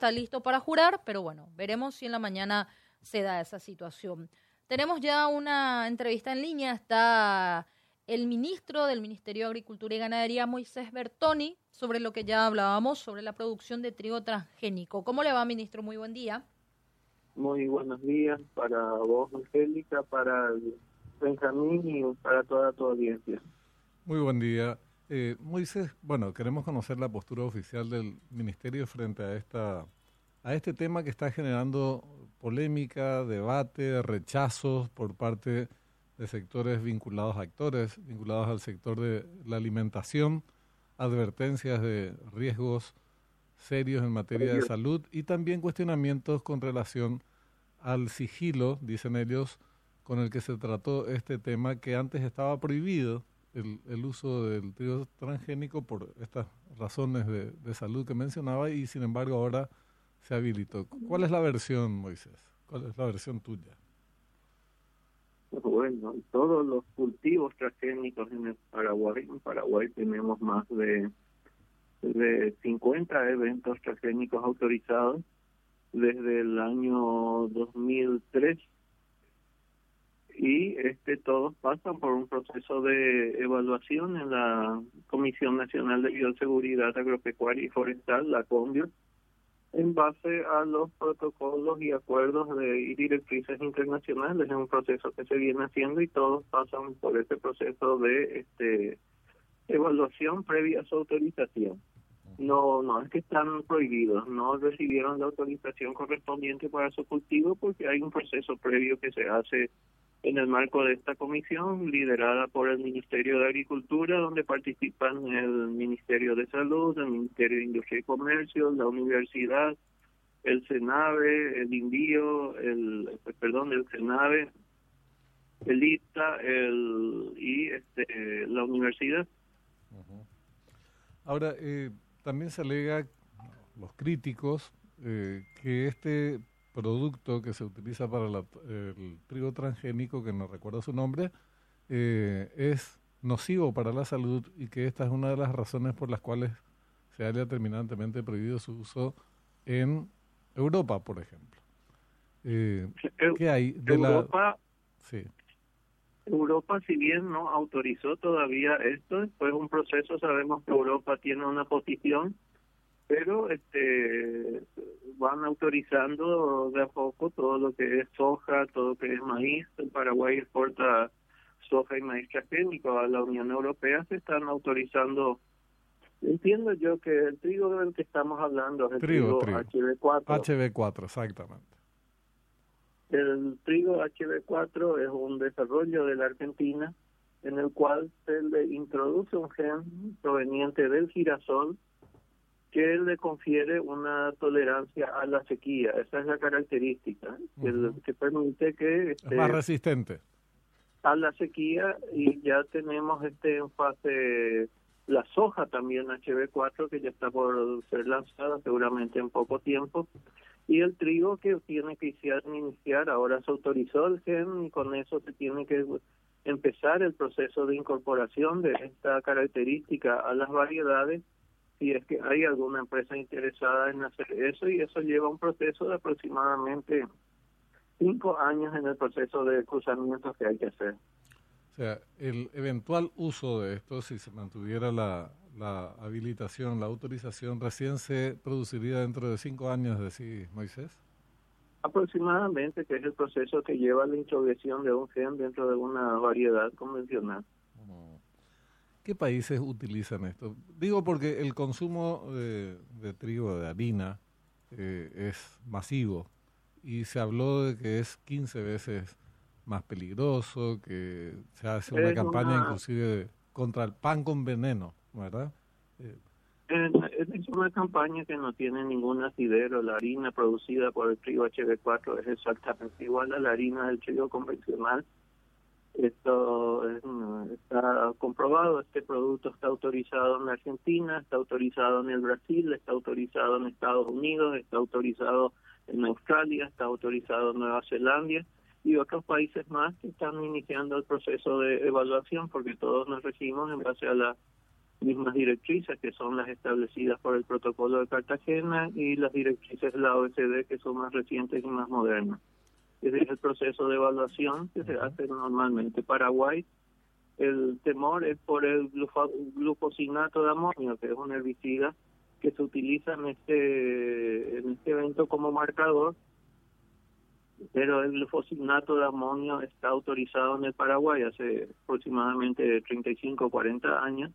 está listo para jurar, pero bueno, veremos si en la mañana se da esa situación. Tenemos ya una entrevista en línea, está el ministro del Ministerio de Agricultura y Ganadería, Moisés Bertoni, sobre lo que ya hablábamos, sobre la producción de trigo transgénico. ¿Cómo le va, ministro? Muy buen día. Muy buenos días para vos, Angélica, para Benjamín y para toda tu audiencia. Muy buen día. Eh, Moisés, bueno, queremos conocer la postura oficial del Ministerio frente a esta a este tema que está generando polémica, debate, rechazos por parte de sectores vinculados a actores, vinculados al sector de la alimentación, advertencias de riesgos serios en materia de salud y también cuestionamientos con relación al sigilo, dicen ellos, con el que se trató este tema que antes estaba prohibido el, el uso del trigo transgénico por estas razones de, salud que mencionaba y sin embargo ahora se habilitó. ¿Cuál es la versión, Moisés? ¿Cuál es la versión tuya? Bueno, todos los cultivos transgénicos en el Paraguay, en Paraguay tenemos más de, de 50 eventos transgénicos autorizados desde el año 2003 y este todos pasan por un proceso de evaluación en la Comisión Nacional de Bioseguridad Agropecuaria y Forestal, la CONBIO, en base a los protocolos y acuerdos de, y directrices internacionales. Es un proceso que se viene haciendo y todos pasan por ese proceso de este evaluación previa a su autorización. No, no es que están prohibidos, no recibieron la autorización correspondiente para su cultivo porque hay un proceso previo que se hace en el marco de esta comisión liderada por el Ministerio de Agricultura, donde participan el Ministerio de Salud, el Ministerio de Industria y Comercio, la Universidad, el CENAVE, el INVIO, el perdón, el CENAVE, el ITA, el y este la universidad. Ahora eh, también se alega los críticos eh, que este producto que se utiliza para el trigo transgénico, que no recuerdo su nombre, eh, es nocivo para la salud y que esta es una de las razones por las cuales se haya terminantemente prohibido su uso en Europa, por ejemplo. Eh, ¿Qué hay de Europa, Sí. Europa, si bien no autorizó todavía esto, después de un proceso, sabemos que Europa tiene una posición pero este van autorizando de a poco todo lo que es soja, todo lo que es maíz. El Paraguay exporta soja y maíz transgénico a la Unión Europea, se están autorizando. Entiendo yo que el trigo del que estamos hablando es el trigo, HB4. HB4, exactamente. El trigo HB4 es un desarrollo de la Argentina en el cual se le introduce un gen proveniente del girasol que le confiere una tolerancia a la sequía. Esa es la característica, que, permite que... Este, es más resistente. A la sequía y ya tenemos este en fase la soja también HB4 que ya está por ser lanzada seguramente en poco tiempo y el trigo que tiene que iniciar, ahora se autorizó el gen y con eso se tiene que empezar el proceso de incorporación de esta característica a las variedades si es que hay alguna empresa interesada en hacer eso y eso lleva un proceso de aproximadamente cinco años en el proceso de cruzamiento que hay que hacer. O sea, el eventual uso de esto, si se mantuviera la, la habilitación, la autorización, recién se produciría dentro de cinco años, decís Moisés. Aproximadamente, que es el proceso que lleva a la introducción de un gen dentro de una variedad convencional. ¿Qué países utilizan esto? Digo porque el consumo de, trigo, de harina, eh, es masivo y se habló de que es 15 veces más peligroso, que se hace una campaña inclusive contra el pan con veneno, ¿verdad? Eh, es una campaña que no tiene ningún asidero. La harina producida por el trigo HB4 es exactamente igual a la harina del trigo convencional esto está comprobado, este producto está autorizado en Argentina, está autorizado en el Brasil, está autorizado en Estados Unidos, está autorizado en Australia, está autorizado en Nueva Zelanda y otros países más que están iniciando el proceso de evaluación porque todos nos regimos en base a la mismas directrices que son las establecidas por el protocolo de Cartagena y las directrices de la OECD que son más recientes y más modernas. Proceso de evaluación que se hace normalmente. Paraguay, el temor es por el glufosinato de amonio, que es un herbicida que se utiliza en este, en este evento como marcador, pero el glufosinato de amonio está autorizado en el Paraguay hace aproximadamente 35 o 40 años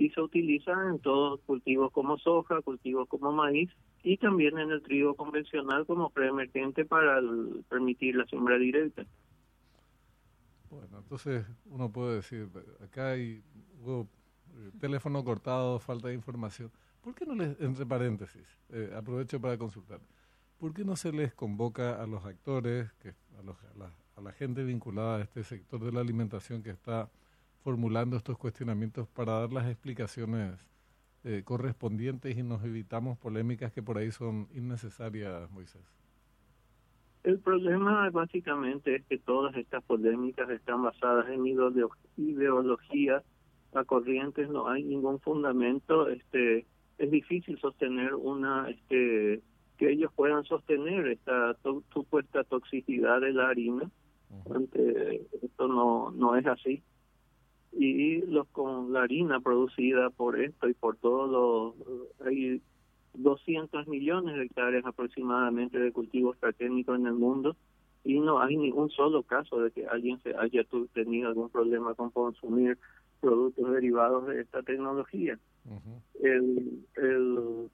y se utiliza en todos cultivos como soja, cultivos como maíz y también en el trigo convencional como preemergente para permitir la siembra directa. Bueno, entonces uno puede decir, acá hay eh, teléfono cortado, falta de información. ¿Por qué no les, entre paréntesis, eh, aprovecho para consultar, ¿por qué no se les convoca a los actores, que, a, los, a la gente vinculada a este sector de la alimentación que está formulando estos cuestionamientos para dar las explicaciones eh, correspondientes y nos evitamos polémicas que por ahí son innecesarias, Moisés. El problema básicamente es que todas estas polémicas están basadas en ideologías a corrientes, no hay ningún fundamento, este es difícil sostener una este que ellos puedan sostener esta supuesta toxicidad de la harina. esto no no es así y los con la harina producida por esto y por todos los hay 200 millones de hectáreas aproximadamente de cultivos transgénicos en el mundo y no hay ningún solo caso de que alguien se haya tenido algún problema con consumir productos derivados de esta tecnología. El, el,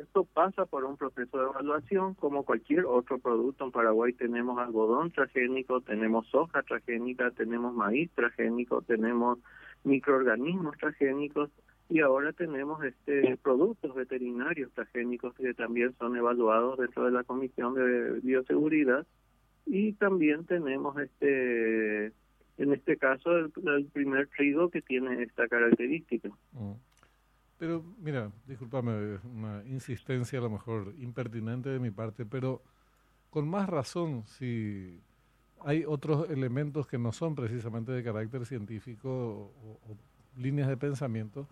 esto pasa por un proceso de evaluación como cualquier otro producto. En Paraguay tenemos algodón transgénico, tenemos soja transgénica, tenemos maíz transgénico, tenemos microorganismos transgénicos y ahora tenemos este productos veterinarios transgénicos que también son evaluados dentro de la Comisión de Bioseguridad y también tenemos este en este caso el, primer trigo que tiene esta característica. Pero mira, discúlpame, una insistencia a lo mejor impertinente de mi parte, pero con más razón si hay otros elementos que no son precisamente de carácter científico o, o líneas de pensamiento,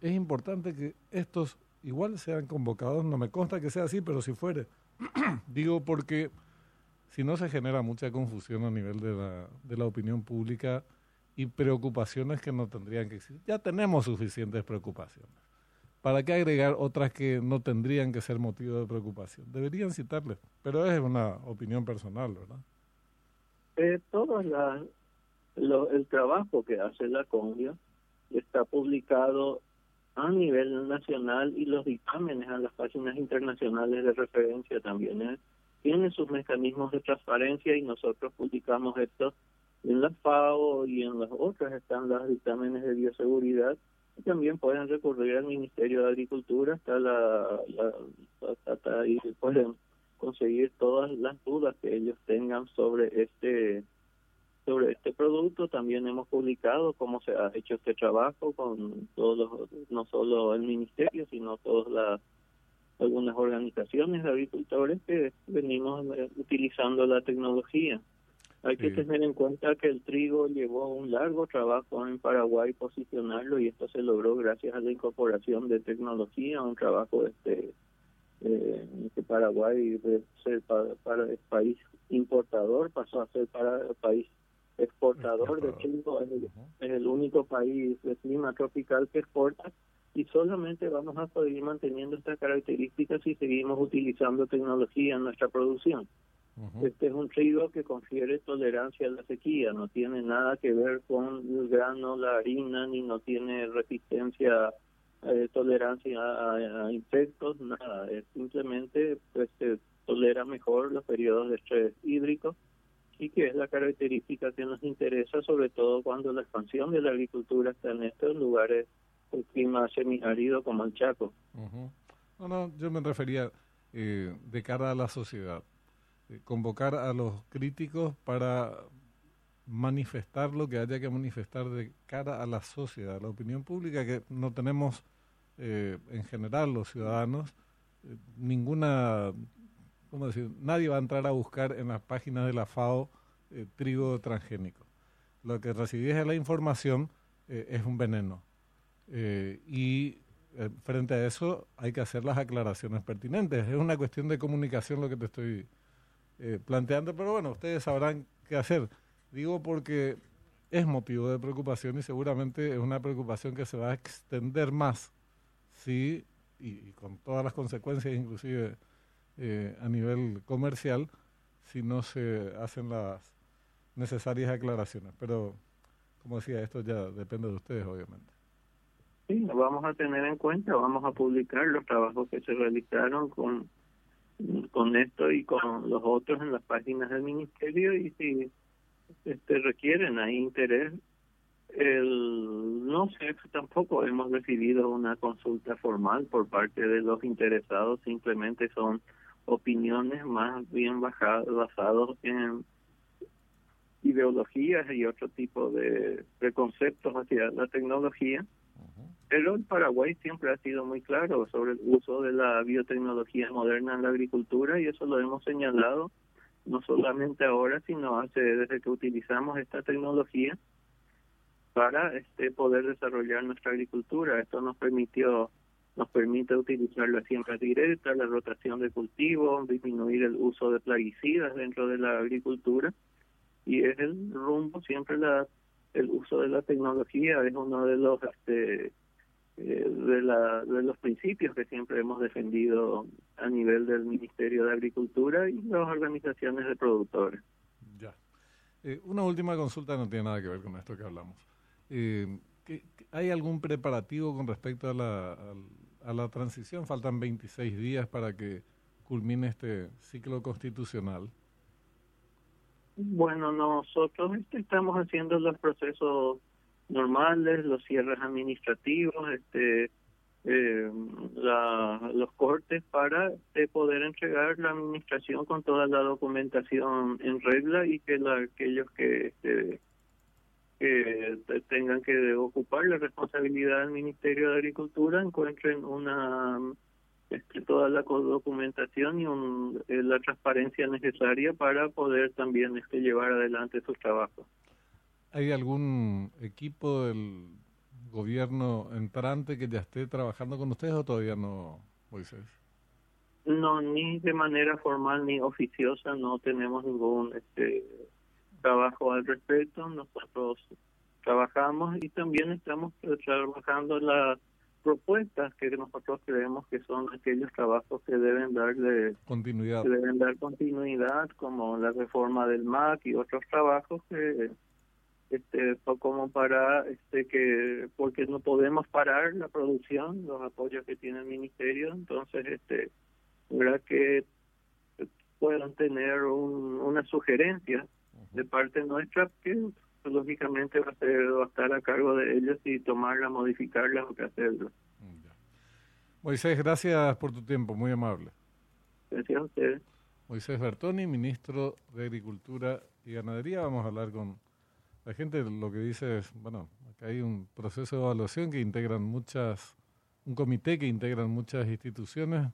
es importante que estos igual sean convocados. No me consta que sea así, pero si fuere, digo porque si no se genera mucha confusión a nivel de la, de la opinión pública y preocupaciones que no tendrían que existir. Ya tenemos suficientes preocupaciones. ¿Para qué agregar otras que no tendrían que ser motivo de preocupación? Deberían citarles, pero es una opinión personal, ¿verdad? Eh, todo la, el trabajo que hace la Congia está publicado a nivel nacional y los dictámenes a las páginas internacionales de referencia también. ¿eh? tiene sus mecanismos de transparencia y nosotros publicamos esto en la FAO y en las otras están los dictámenes de bioseguridad y también pueden recurrir al Ministerio de Agricultura hasta la, hasta, y pueden conseguir todas las dudas que ellos tengan sobre este sobre este producto también hemos publicado cómo se ha hecho este trabajo con todos los, no solo el ministerio sino todas las algunas organizaciones de agricultores que venimos eh, utilizando la tecnología. Hay que tener en cuenta que el trigo llevó un largo trabajo en Paraguay posicionarlo y esto se logró gracias a la incorporación de tecnología, un trabajo este eh, que Paraguay de ser para, el país importador pasó a ser para el país exportador de trigo, es el único país de clima tropical que exporta y solamente vamos a poder manteniendo estas características si seguimos utilizando tecnología en nuestra producción. Este es un trigo que confiere tolerancia a la sequía, no tiene nada que ver con el grano, la harina, ni no tiene resistencia, eh, tolerancia a, insectos, nada, es simplemente pues, tolera mejor los periodos de estrés hídrico y que es la característica que nos interesa, sobre todo cuando la expansión de la agricultura está en estos lugares un clima semiárido como el Chaco. No, no, yo me refería eh, de cara a la sociedad. Eh, convocar a los críticos para manifestar lo que haya que manifestar de cara a la sociedad, a la opinión pública, que no tenemos eh, en general los ciudadanos ninguna, ¿cómo decir? Nadie va a entrar a buscar en las páginas de la FAO trigo transgénico. Lo que recibís es la información, es un veneno Eh, y eh, frente a eso hay que hacer las aclaraciones pertinentes. Es una cuestión de comunicación lo que te estoy eh, planteando, pero bueno, ustedes sabrán qué hacer. Digo porque es motivo de preocupación y seguramente es una preocupación que se va a extender más si, y, con todas las consecuencias inclusive eh, a nivel comercial, si no se hacen las necesarias aclaraciones. Pero, como decía, esto ya depende de ustedes, obviamente. Sí, lo vamos a tener en cuenta, vamos a publicar los trabajos que se realizaron con, con esto y con los otros en las páginas del ministerio y si este, requieren hay interés. El, no sé, tampoco hemos recibido una consulta formal por parte de los interesados, simplemente son opiniones más bien basados en ideologías y otro tipo de preconceptos hacia la tecnología. El Paraguay siempre ha sido muy claro sobre el uso de la biotecnología moderna en la agricultura y eso lo hemos señalado no solamente ahora, sino hace desde que utilizamos esta tecnología para este poder desarrollar nuestra agricultura. Esto nos permitió nos permite utilizar la siembra directa, la rotación de cultivos, disminuir el uso de plaguicidas dentro de la agricultura y es el rumbo siempre la el uso de la tecnología es uno de los este, eh, de, la, de los principios que siempre hemos defendido a nivel del Ministerio de Agricultura y las organizaciones de productores. Ya. Eh, una última consulta no tiene nada que ver con esto que hablamos. Eh, ¿Hay algún preparativo con respecto a la, a, la transición? Faltan 26 días para que culmine este ciclo constitucional. Bueno, nosotros este, estamos haciendo los procesos normales, los cierres administrativos, este, eh, los cortes para eh, poder entregar la administración con toda la documentación en regla y que la, aquellos que, este, que tengan que ocupar la responsabilidad del Ministerio de Agricultura encuentren una este, toda la documentación y un, eh, la transparencia necesaria para poder también este, llevar adelante sus trabajos. ¿Hay algún equipo del gobierno entrante que ya esté trabajando con ustedes o todavía no, Moisés? No, ni de manera formal ni oficiosa no tenemos ningún este trabajo al respecto. Nosotros trabajamos y también estamos trabajando las propuestas que nosotros creemos que son aquellos trabajos que deben darle continuidad, que deben dar continuidad, como la reforma del MAC y otros trabajos que este como para este que porque no podemos parar la producción los apoyos que tiene el ministerio entonces este verdad que puedan tener una sugerencia de parte nuestra que lógicamente va a, ser, va a estar a cargo de ellos y tomarla, modificarla o que hacerlo. Moisés, gracias por tu tiempo, muy amable. Gracias a ustedes. Moisés Bertoni, ministro de Agricultura y Ganadería. Vamos a hablar con la gente lo que dice es, bueno, acá hay un proceso de evaluación que integran muchas, un comité que integran muchas instituciones,